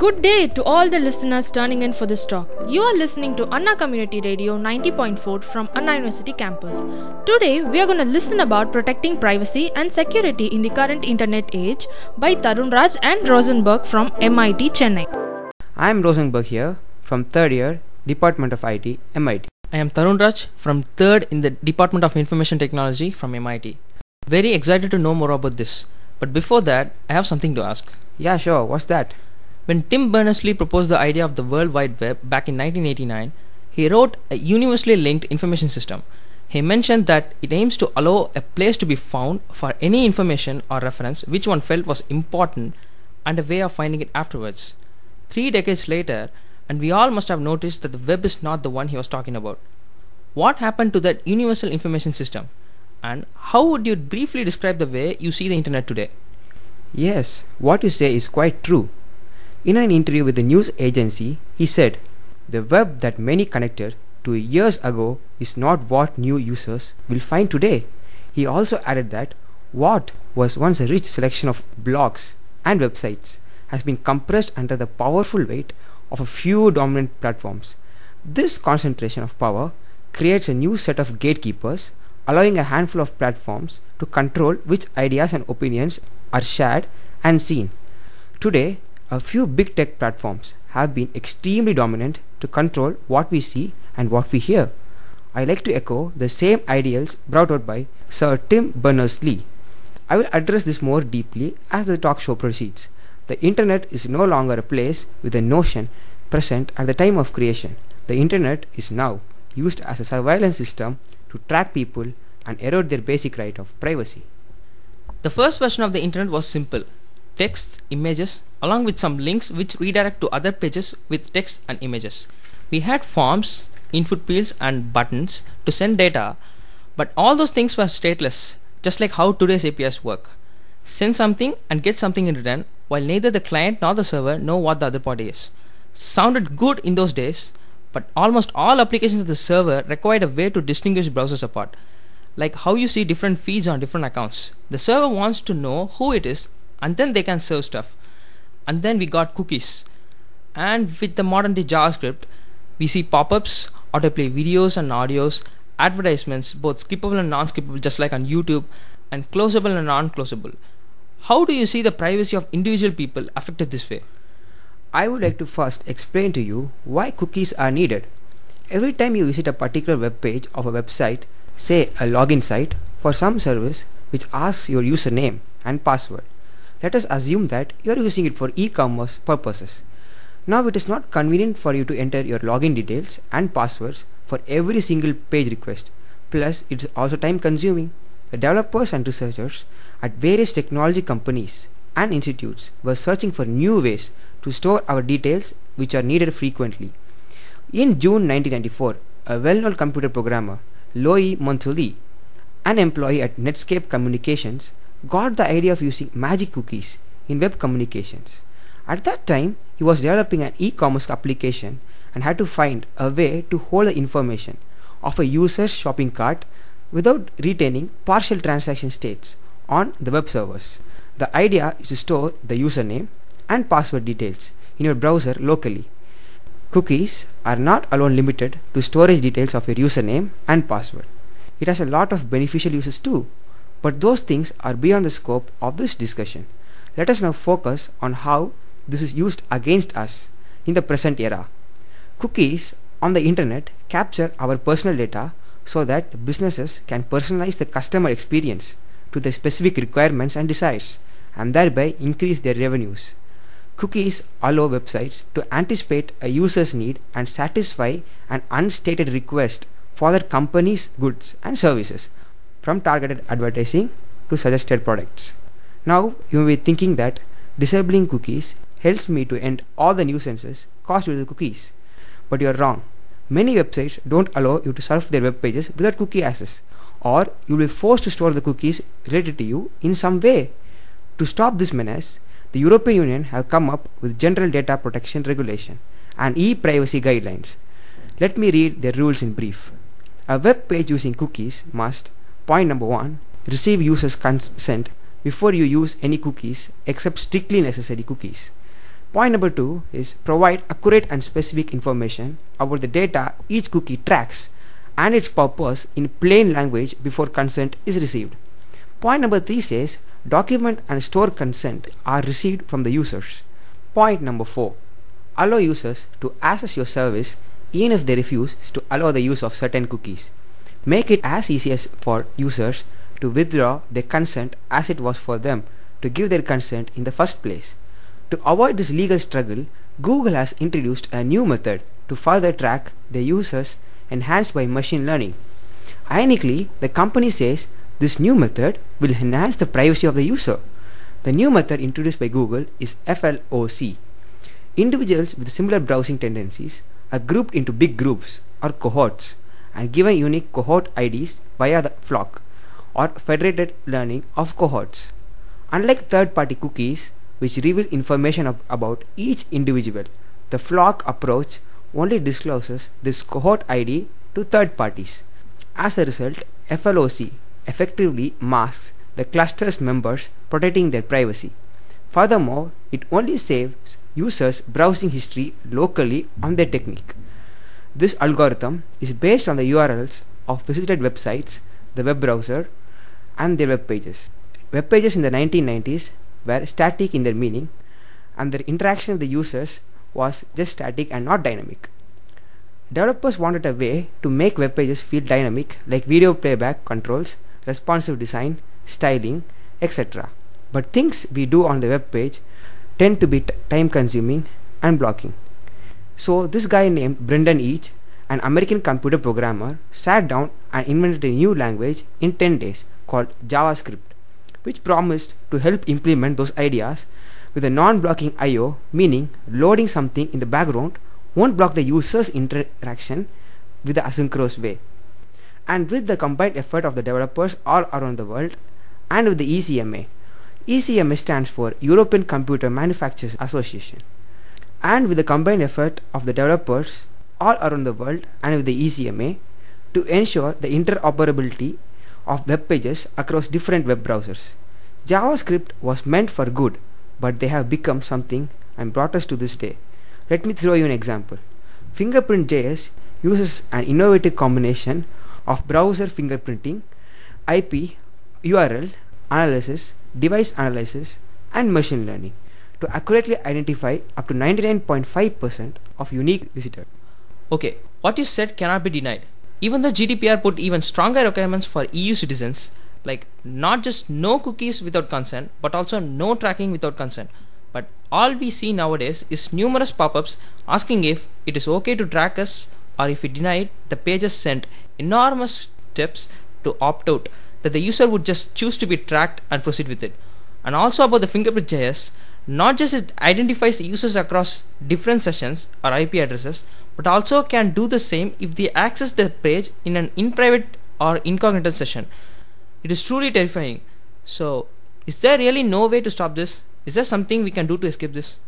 Good day to all the listeners turning in for this talk. You are listening to Anna Community Radio 90.4 from Anna University campus. Today, we are going to listen about protecting privacy and security in the current internet age by Tharunraj and Rozen Berg from MIT Chennai. I am Rozen Berg here from third year, Department of IT, MIT. I am Tharunraj from 3rd in the Department of Information Technology from MIT. Very excited to know more about this. But before that, I have something to ask. Yeah, sure. What's that? When Tim Berners-Lee proposed the idea of the World Wide Web back in 1989, he wrote a universally linked information system. He mentioned that it aims to allow a place to be found for any information or reference which one felt was important and a way of finding it afterwards. Three decades later, and we all must have noticed that the web is not the one he was talking about. What happened to that universal information system? And how would you briefly describe the way you see the internet today? Yes, what you say is quite true. In an interview with a news agency, he said, The web that many connected to years ago is not what new users will find today. He also added that what was once a rich selection of blogs and websites has been compressed under the powerful weight of a few dominant platforms. This concentration of power creates a new set of gatekeepers, allowing a handful of platforms to control which ideas and opinions are shared and seen. Today, a few big tech platforms have been extremely dominant to control what we see and what we hear. I like to echo the same ideals brought out by Sir Tim Berners-Lee. I will address this more deeply as the talk show proceeds. The internet is no longer a place with a notion present at the time of creation. The internet is now used as a surveillance system to track people and erode their basic right of privacy. The first version of the internet was simple text, images, along with some links which redirect to other pages with text and images. We had forms, input fields, and buttons to send data, but all those things were stateless, just like how today's APIs work. Send something and get something in return, while neither the client nor the server know what the other party is. Sounded good in those days, but almost all applications of the server required a way to distinguish browsers apart. Like how you see different feeds on different accounts. The server wants to know who it is and then they can serve stuff. And then we got cookies. And with the modern day JavaScript, we see pop ups, autoplay videos and audios, advertisements, both skippable and non skippable, just like on YouTube, and closable and non closable. How do you see the privacy of individual people affected this way? I would like to first explain to you why cookies are needed. Every time you visit a particular web page of a website, say a login site for some service which asks your username and password, let us assume that you are using it for e-commerce purposes. Now it is not convenient for you to enter your login details and passwords for every single page request. Plus, it's also time consuming. The developers and researchers at various technology companies and institutes were searching for new ways to store our details which are needed frequently. In June 1994, a well-known computer programmer, Louis Montulli, an employee at Netscape Communications, got the idea of using magic cookies in web communications. At that time, he was developing an e-commerce application and had to find a way to hold the information of a user's shopping cart without retaining partial transaction states on the web servers. The idea is to store the username and password details in your browser locally. Cookies are not alone limited to storage details of your username and password. It has a lot of beneficial uses too, but those things are beyond the scope of this discussion. Let us now focus on how this is used against us in the present era. Cookies on the internet capture our personal data so that businesses can personalize the customer experience to their specific requirements and desires and thereby increase their revenues. Cookies allow websites to anticipate a user's need and satisfy an unstated request for their company's goods and services from targeted advertising to suggested products. Now, you may be thinking that disabling cookies helps me to end all the nuisances caused by the cookies. But you are wrong. Many websites don't allow you to surf their web pages without cookie access, or you will be forced to store the cookies related to you in some way. To stop this menace, the European Union have come up with General Data Protection Regulation and e-privacy guidelines. Let me read their rules in brief. A web page using cookies must Point number one receive user's consent before you use any cookies except strictly necessary cookies. Point number two is provide accurate and specific information about the data each cookie tracks and its purpose in plain language before consent is received. Point number three says document and store consent are received from the users. Point number four allow users to access your service even if they refuse to allow the use of certain cookies. Make it as easy as for users to withdraw their consent as it was for them to give their consent in the first place. To avoid this legal struggle, Google has introduced a new method to further track their users enhanced by machine learning. Ironically, the company says this new method will enhance the privacy of the user. The new method introduced by Google is FLOC. Individuals with similar browsing tendencies are grouped into big groups or cohorts and given unique cohort IDs via the FLoC or federated learning of cohorts. Unlike third party cookies, which reveal information ab- about each individual, the FLoC approach only discloses this cohort ID to third parties. As a result, FLOC effectively masks the cluster's members, protecting their privacy. Furthermore, it only saves users browsing history locally on their technique. This algorithm is based on the URLs of visited websites, the web browser, and their web pages. Web pages in the 1990s were static in their meaning, and their interaction with the users was just static and not dynamic. Developers wanted a way to make web pages feel dynamic, like video playback controls, responsive design, styling, etc. But things we do on the web page tend to be time consuming and blocking. So, this guy named Brendan Eich, an American computer programmer, sat down and invented a new language in 10 days called JavaScript, which promised to help implement those ideas with a non blocking I/O, meaning loading something in the background won't block the user's interaction with the asynchronous way. And with the combined effort of the developers all around the world, and with the ECMA, ECMA stands for European Computer Manufacturers Association, and with the combined effort of the developers all around the world and with the ECMA to ensure the interoperability of web pages across different web browsers. JavaScript was meant for good, but they have become something and brought us to this day. Let me throw you an example. Fingerprint.js uses an innovative combination of browser fingerprinting, IP, URL analysis, device analysis, and machine learning to accurately identify up to 99.5% of unique visitors. Okay, what you said cannot be denied. Even the GDPR put even stronger requirements for EU citizens, like not just no cookies without consent, but also no tracking without consent. But all we see nowadays is numerous pop ups asking if it is okay to track us or if we deny it, the pages sent enormous steps to opt out that the user would just choose to be tracked and proceed with it. And also about the fingerprint JS, not just it identifies users across different sessions or IP addresses, but also can do the same if they access the page in an in private or incognito session. It is truly terrifying. So, is there really no way to stop this? Is there something we can do to escape this?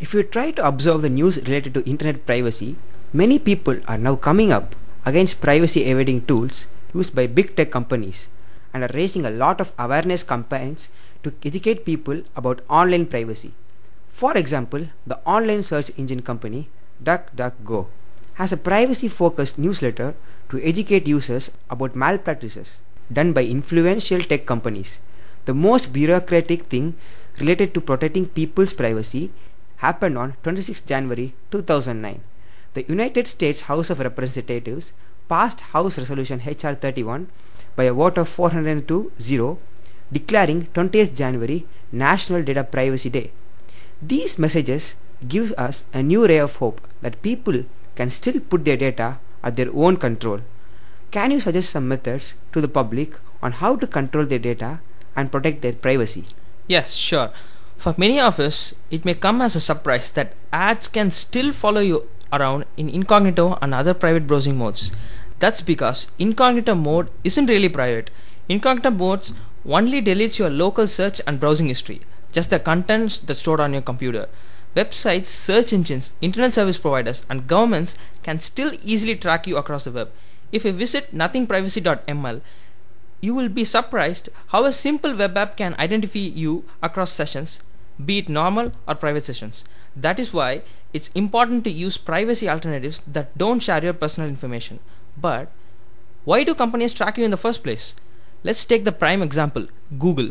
If you try to observe the news related to internet privacy, many people are now coming up against privacy evading tools used by big tech companies and are raising a lot of awareness campaigns to educate people about online privacy. For example, the online search engine company DuckDuckGo has a privacy focused newsletter to educate users about malpractices done by influential tech companies. The most bureaucratic thing related to protecting people's privacy happened on 26 January 2009. The United States House of Representatives passed House Resolution HR 31 by a vote of 402 0 declaring 20th January National Data Privacy Day. These messages give us a new ray of hope that people can still put their data at their own control. Can you suggest some methods to the public on how to control their data and protect their privacy? Yes, sure. For many of us, it may come as a surprise that ads can still follow you around in incognito and other private browsing modes. That's because incognito mode isn't really private. Incognito modes only deletes your local search and browsing history, just the contents that's stored on your computer. Websites, search engines, internet service providers, and governments can still easily track you across the web. If you visit nothingprivate.ml, you will be surprised how a simple web app can identify you across sessions be it normal or private sessions. That is why it's important to use privacy alternatives that don't share your personal information. But why do companies track you in the first place? Let's take the prime example Google.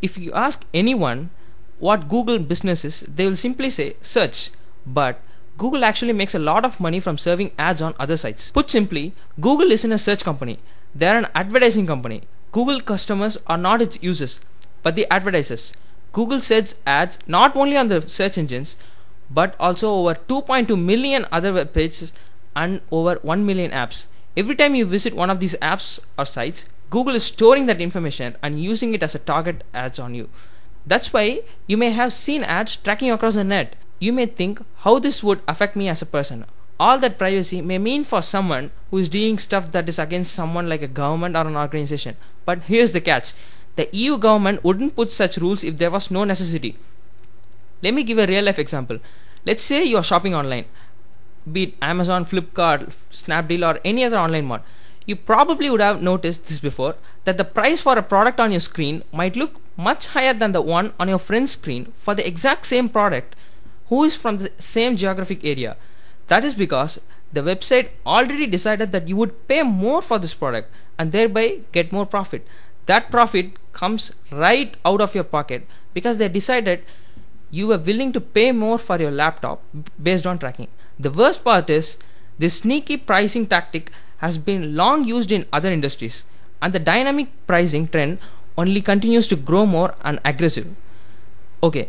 If you ask anyone what Google business is, they will simply say search. But Google actually makes a lot of money from serving ads on other sites. Put simply, Google isn't a search company, they're an advertising company. Google customers are not its users, but the advertisers. Google sets ads not only on the search engines, but also over 2.2 million other web pages and over 1 million apps. Every time you visit one of these apps or sites, Google is storing that information and using it as a target ads on you. That's why you may have seen ads tracking across the net. You may think how this would affect me as a person. All that privacy may mean for someone who is doing stuff that is against someone like a government or an organization. But here's the catch the EU government wouldn't put such rules if there was no necessity. Let me give a real life example. Let's say you are shopping online, be it Amazon, Flipkart, Snapdeal, or any other online mart. You probably would have noticed this before that the price for a product on your screen might look much higher than the one on your friend's screen for the exact same product who is from the same geographic area. That is because the website already decided that you would pay more for this product and thereby get more profit. That profit comes right out of your pocket because they decided you were willing to pay more for your laptop based on tracking. The worst part is this sneaky pricing tactic has been long used in other industries and the dynamic pricing trend only continues to grow more and aggressive. Okay,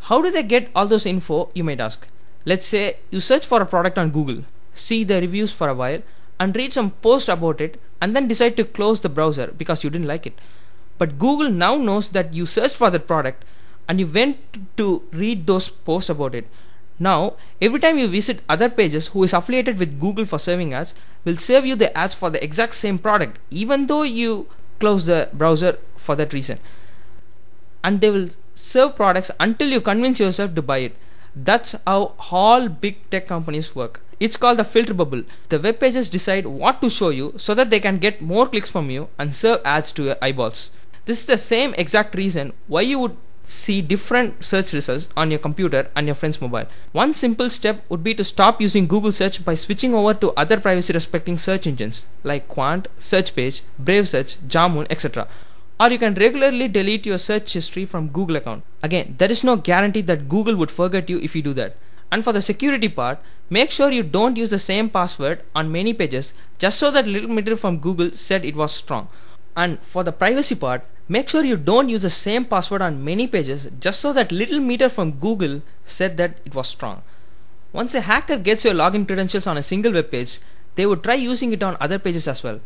how do they get all those info you might ask? Let's say you search for a product on Google, see the reviews for a while and read some post about it and then decide to close the browser because you didn't like it. But Google now knows that you searched for that product and you went to read those posts about it. Now, every time you visit other pages who is affiliated with Google for serving ads, will serve you the ads for the exact same product, even though you close the browser for that reason. And they will serve products until you convince yourself to buy it. That's how all big tech companies work. It's called the filter bubble. The web pages decide what to show you so that they can get more clicks from you and serve ads to your eyeballs. This is the same exact reason why you would see different search results on your computer and your friend's mobile. One simple step would be to stop using Google search by switching over to other privacy respecting search engines like Qwant, Searchpage, Brave Search, Jamoon, etc. Or you can regularly delete your search history from Google account. Again, there is no guarantee that Google would forget you if you do that. And for the security part, make sure you don't use the same password on many pages just so that little meter from Google said it was strong. And for the privacy part, make sure you don't use the same password on many pages just so that little meter from Google said that it was strong. Once a hacker gets your login credentials on a single web page, they would try using it on other pages as well.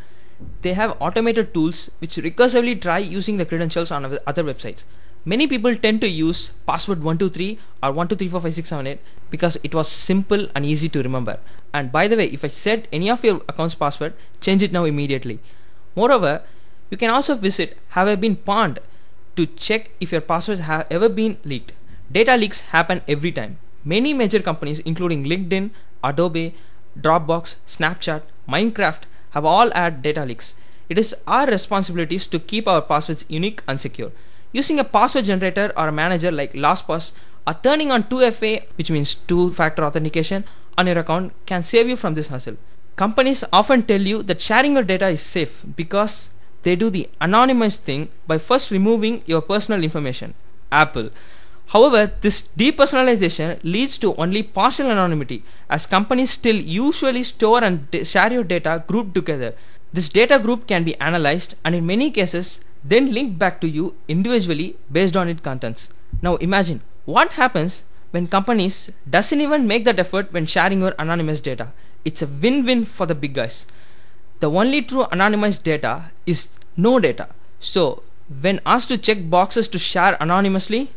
They have automated tools which recursively try using the credentials on other websites. Many people tend to use password 123 or 1234567 because it was simple and easy to remember. And by the way, if I said any of your account's password, change it now immediately. Moreover, you can also visit Have I Been Pwned to check if your passwords have ever been leaked. Data leaks happen every time. Many major companies, including LinkedIn, Adobe, Dropbox, Snapchat, Minecraft, have all had data leaks. It is our responsibilities to keep our passwords unique and secure. Using a password generator or a manager like LastPass or turning on 2FA, which means two factor authentication, on your account can save you from this hassle. Companies often tell you that sharing your data is safe because they do the anonymous thing by first removing your personal information. Apple. However, this depersonalization leads to only partial anonymity as companies still usually store and share your data grouped together. This data group can be analyzed and in many cases then linked back to you individually based on its contents. Now imagine what happens when companies doesn't even make that effort when sharing your anonymous data. It's a win-win for the big guys. The only true anonymized data is no data. So when asked to check boxes to share anonymously,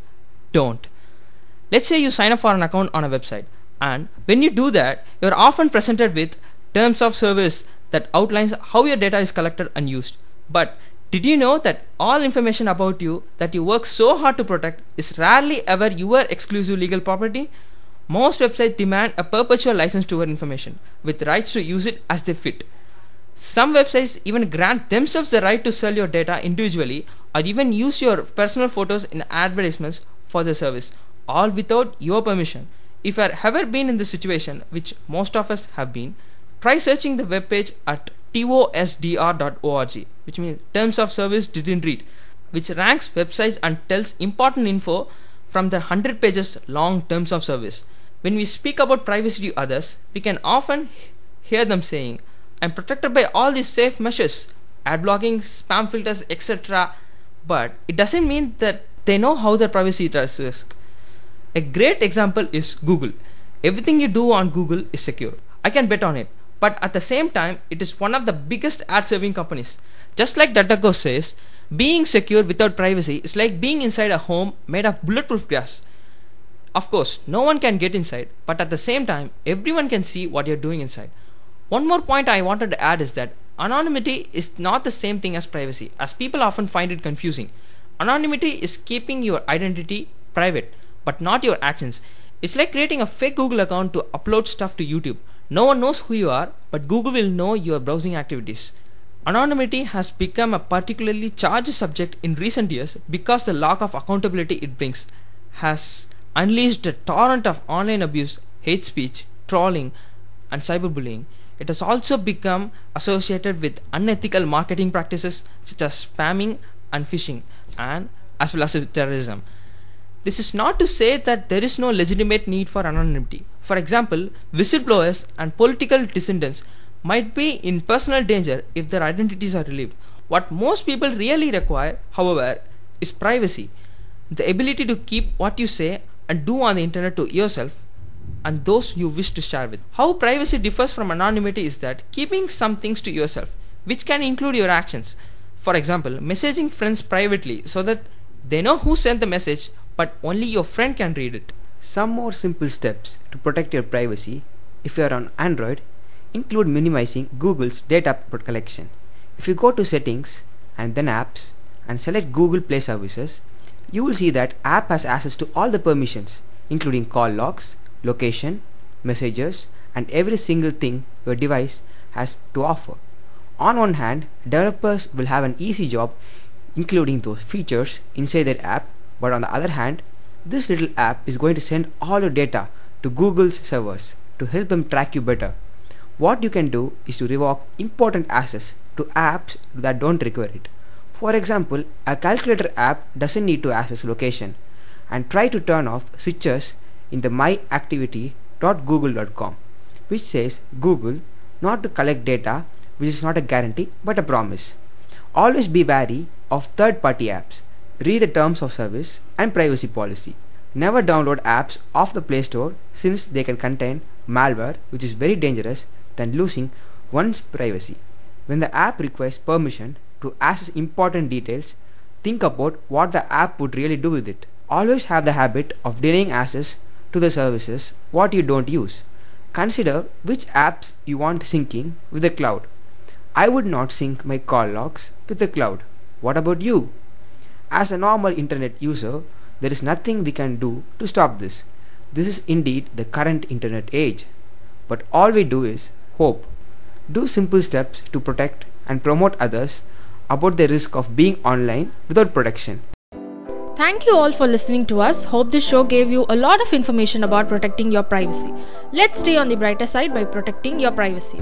don't. Let's say you sign up for an account on a website and when you do that, you're often presented with terms of service that outlines how your data is collected and used. But did you know that all information about you that you work so hard to protect is rarely ever your exclusive legal property? Most websites demand a perpetual license to your information with rights to use it as they fit. Some websites even grant themselves the right to sell your data individually or even use your personal photos in advertisements for the service, all without your permission. If you have ever been in this situation, which most of us have been, try searching the web page at tosdr.org, which means Terms of Service Didn't Read, which ranks websites and tells important info from the 100 pages long Terms of Service. When we speak about privacy to others, we can often hear them saying, I'm protected by all these safe measures, ad blocking, spam filters, etc. But it doesn't mean that they know how their privacy risk. A great example is Google. Everything you do on Google is secure. I can bet on it. But at the same time, it is one of the biggest ad serving companies. Just like DuckDuckGo says, being secure without privacy is like being inside a home made of bulletproof glass. Of course, no one can get inside, but at the same time, everyone can see what you're doing inside. One more point I wanted to add is that anonymity is not the same thing as privacy, as people often find it confusing. Anonymity is keeping your identity private, but not your actions. It's like creating a fake Google account to upload stuff to YouTube. No one knows who you are, but Google will know your browsing activities. Anonymity has become a particularly charged subject in recent years because the lack of accountability it brings has unleashed a torrent of online abuse, hate speech, trolling, and cyberbullying. It has also become associated with unethical marketing practices such as spamming and phishing, and as well as terrorism. This is not to say that there is no legitimate need for anonymity. For example, whistleblowers and political dissidents might be in personal danger if their identities are relieved. What most people really require, however, is privacy the ability to keep what you say and do on the internet to yourself and those you wish to share with. How privacy differs from anonymity is that keeping some things to yourself, which can include your actions. For example, messaging friends privately so that they know who sent the message but only your friend can read it. Some more simple steps to protect your privacy if you are on Android include minimizing Google's data collection. If you go to settings and then apps and select Google Play services, you will see that app has access to all the permissions including call logs, location, messages and every single thing your device has to offer. On one hand, developers will have an easy job including those features inside their app but on the other hand, this little app is going to send all your data to Google's servers to help them track you better. What you can do is to revoke important access to apps that don't require it. For example, a calculator app doesn't need to access location and try to turn off switches in the myactivity.google.com which says Google not to collect data which is not a guarantee but a promise. Always be wary of third party apps Read the terms of service and privacy policy. Never download apps off the Play Store since they can contain malware which is very dangerous than losing one's privacy. When the app requires permission to access important details, think about what the app would really do with it. Always have the habit of denying access to the services what you don't use. Consider which apps you want syncing with the cloud. I would not sync my call logs with the cloud. What about you? As a normal internet user, there is nothing we can do to stop this. This is indeed the current internet age. But all we do is hope. Do simple steps to protect and promote others about the risk of being online without protection. Thank you all for listening to us. Hope this show gave you a lot of information about protecting your privacy. Let's stay on the brighter side by protecting your privacy.